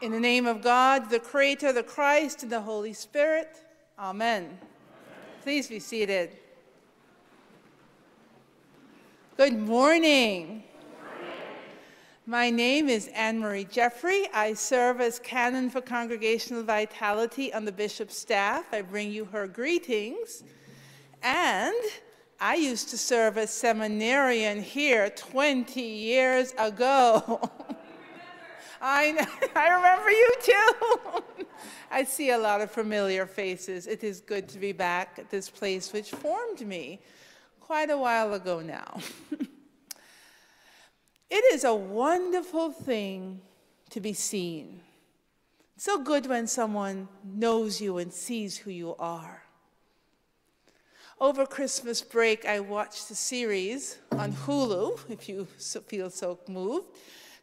In the name of God, the Creator, the Christ, and the Holy Spirit. Amen. Amen. Please be seated. Good morning. My name is Anne Marie Jeffrey. I serve as Canon for Congregational Vitality on the bishop's staff. I bring you her greetings. And I used to serve as seminarian here 20 years ago. I, I remember you too. I see a lot of familiar faces. It is good to be back at this place which formed me quite a while ago now. it is a wonderful thing to be seen. It's so good when someone knows you and sees who you are. Over Christmas break, I watched a series on Hulu, if you feel so moved,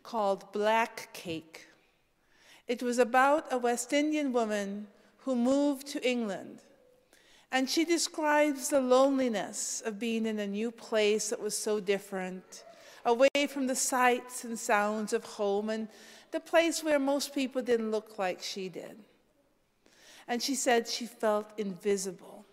called Black Cake. It was about a West Indian woman who moved to England. And she describes the loneliness of being in a new place that was so different, away from the sights and sounds of home and the place where most people didn't look like she did. And she said she felt invisible.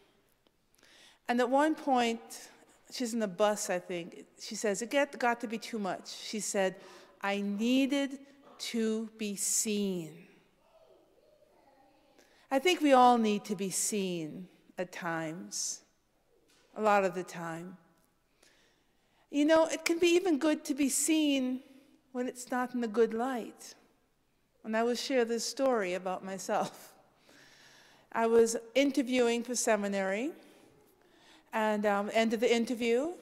And at one point, she's in the bus, I think, she says, it got to be too much. She said, I needed to be seen. I think we all need to be seen at times, a lot of the time. You know, it can be even good to be seen when it's not in a good light. And I will share this story about myself. I was interviewing for seminary, and um, end of the interview,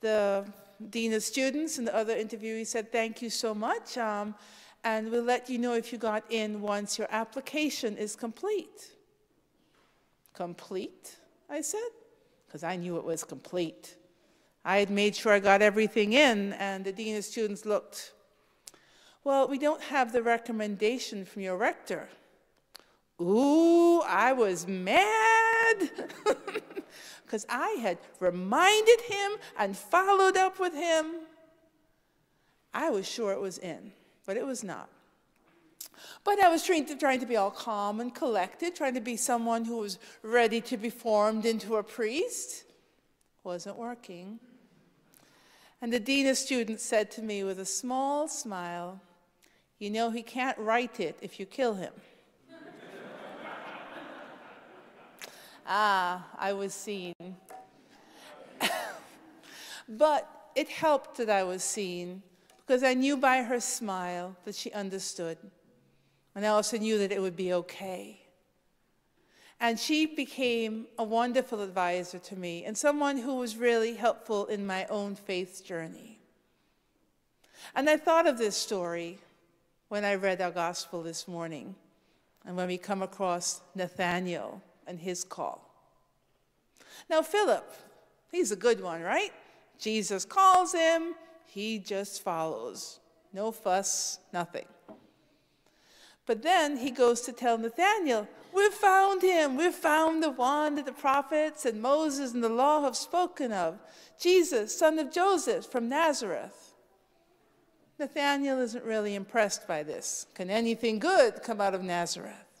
the dean of students and the other interviewee said, thank you so much. Um, and we'll let you know if you got in once your application is complete. Complete, I said, because I knew it was complete. I had made sure I got everything in, and the dean of students looked. Well, we don't have the recommendation from your rector. Ooh, I was mad. because I had reminded him and followed up with him. I was sure it was in, but it was not. But I was trying to, trying to be all calm and collected, trying to be someone who was ready to be formed into a priest. Wasn't working. And the dean of students said to me with a small smile, You know, he can't write it if you kill him. Ah, I was seen. but it helped that I was seen because I knew by her smile that she understood. And I also knew that it would be okay. And she became a wonderful advisor to me and someone who was really helpful in my own faith journey. And I thought of this story when I read our gospel this morning and when we come across Nathanael and his call. Now, Philip, he's a good one, right? Jesus calls him, he just follows. No fuss, nothing. But then he goes to tell Nathanael, We've found him. We've found the one that the prophets and Moses and the law have spoken of Jesus, son of Joseph from Nazareth. Nathanael isn't really impressed by this. Can anything good come out of Nazareth?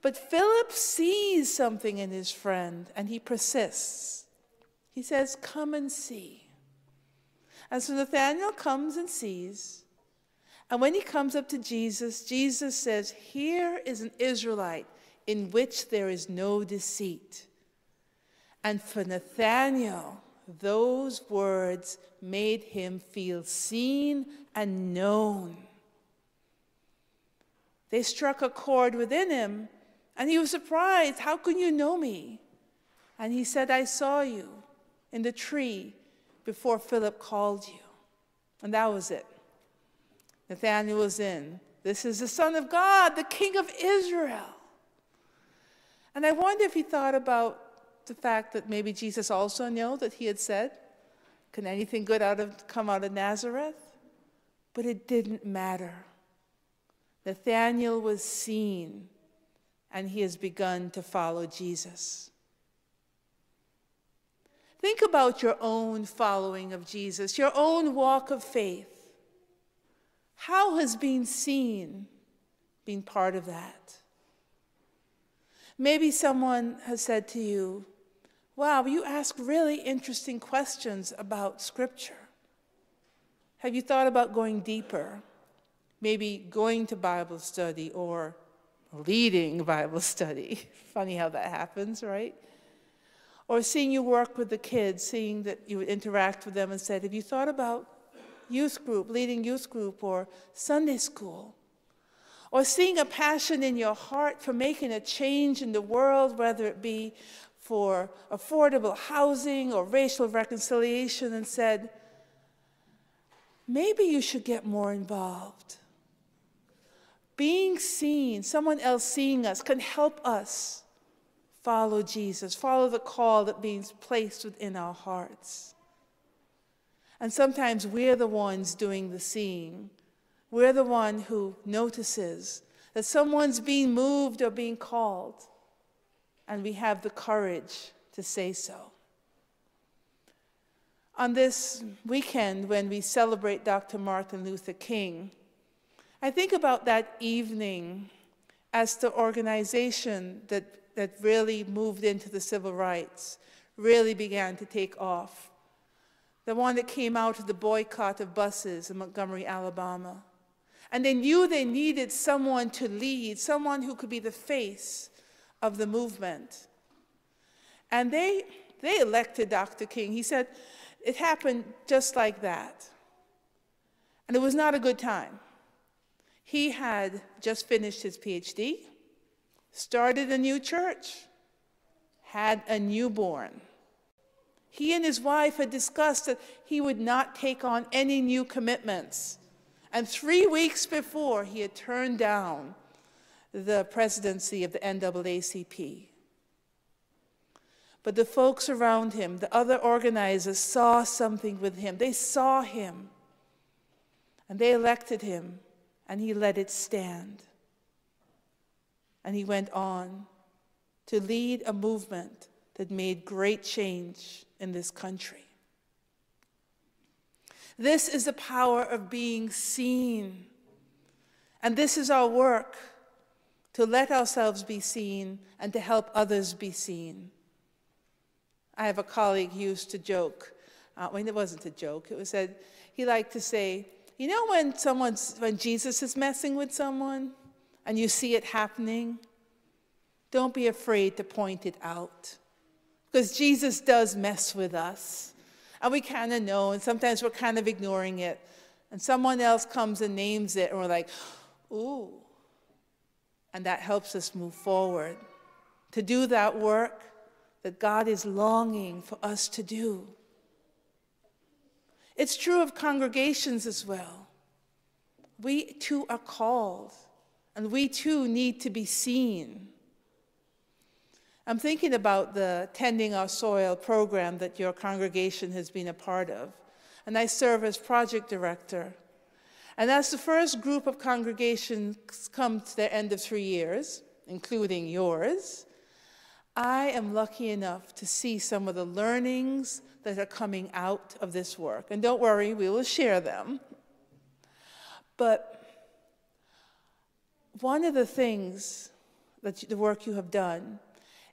But Philip sees something in his friend and he persists. He says, Come and see. And so Nathanael comes and sees. And when he comes up to Jesus, Jesus says, Here is an Israelite in which there is no deceit. And for Nathanael, those words made him feel seen and known. They struck a chord within him and he was surprised. How can you know me? And he said, I saw you in the tree before Philip called you. And that was it. Nathanael was in. This is the Son of God, the King of Israel. And I wonder if he thought about the fact that maybe Jesus also knew that he had said, Can anything good out of, come out of Nazareth? But it didn't matter. Nathanael was seen and he has begun to follow Jesus. Think about your own following of Jesus, your own walk of faith. How has being seen been part of that? Maybe someone has said to you, Wow, you ask really interesting questions about Scripture. Have you thought about going deeper? Maybe going to Bible study or leading Bible study. Funny how that happens, right? Or seeing you work with the kids, seeing that you interact with them and said, Have you thought about youth group, leading youth group, or Sunday school? Or seeing a passion in your heart for making a change in the world, whether it be for affordable housing or racial reconciliation and said, maybe you should get more involved. Being seen, someone else seeing us, can help us follow Jesus, follow the call that being placed within our hearts. And sometimes we're the ones doing the seeing. We're the one who notices that someone's being moved or being called and we have the courage to say so. On this weekend, when we celebrate Dr. Martin Luther King, I think about that evening as the organization that, that really moved into the civil rights really began to take off. The one that came out of the boycott of buses in Montgomery, Alabama. And they knew they needed someone to lead, someone who could be the face of the movement. And they, they elected Dr. King. He said it happened just like that. And it was not a good time. He had just finished his PhD, started a new church, had a newborn. He and his wife had discussed that he would not take on any new commitments. And three weeks before, he had turned down the presidency of the NAACP. But the folks around him, the other organizers, saw something with him. They saw him. And they elected him, and he let it stand. And he went on to lead a movement that made great change in this country. This is the power of being seen. And this is our work to let ourselves be seen and to help others be seen. I have a colleague who used to joke. Uh, well, it wasn't a joke. It was said he liked to say, you know, when someone's when Jesus is messing with someone, and you see it happening, don't be afraid to point it out, because Jesus does mess with us, and we kind of know, and sometimes we're kind of ignoring it, and someone else comes and names it, and we're like, ooh. And that helps us move forward. To do that work that God is longing for us to do. It's true of congregations as well. We too are called, and we too need to be seen. I'm thinking about the Tending Our Soil program that your congregation has been a part of, and I serve as project director. And as the first group of congregations come to their end of three years, including yours, I am lucky enough to see some of the learnings that are coming out of this work. And don't worry, we will share them. But one of the things that the work you have done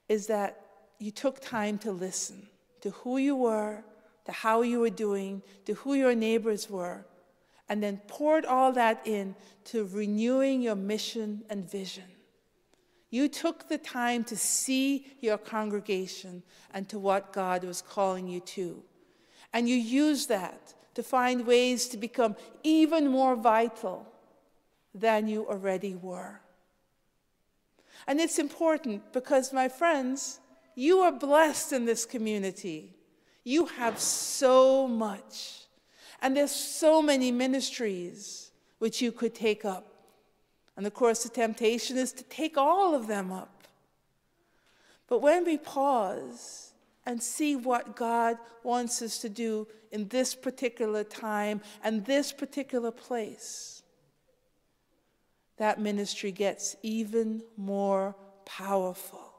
is that you took time to listen to who you were, to how you were doing, to who your neighbors were, and then poured all that in to renewing your mission and vision. You took the time to see your congregation and to what God was calling you to. And you used that to find ways to become even more vital than you already were. And it's important because, my friends, you are blessed in this community. You have so much. And there's so many ministries which you could take up. And of course, the temptation is to take all of them up. But when we pause and see what God wants us to do in this particular time and this particular place, that ministry gets even more powerful.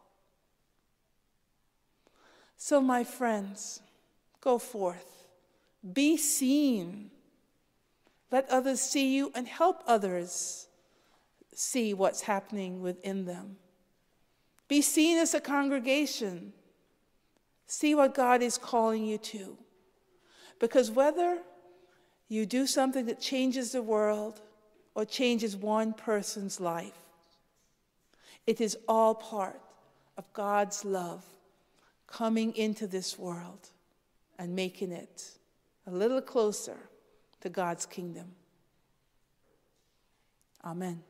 So, my friends, go forth be seen Let others see you and help others see what's happening within them. Be seen as a congregation. See what God is calling you to. Because whether you do something that changes the world or changes one person's life, it is all part of God's love coming into this world and making it a little closer to God's kingdom. Amen.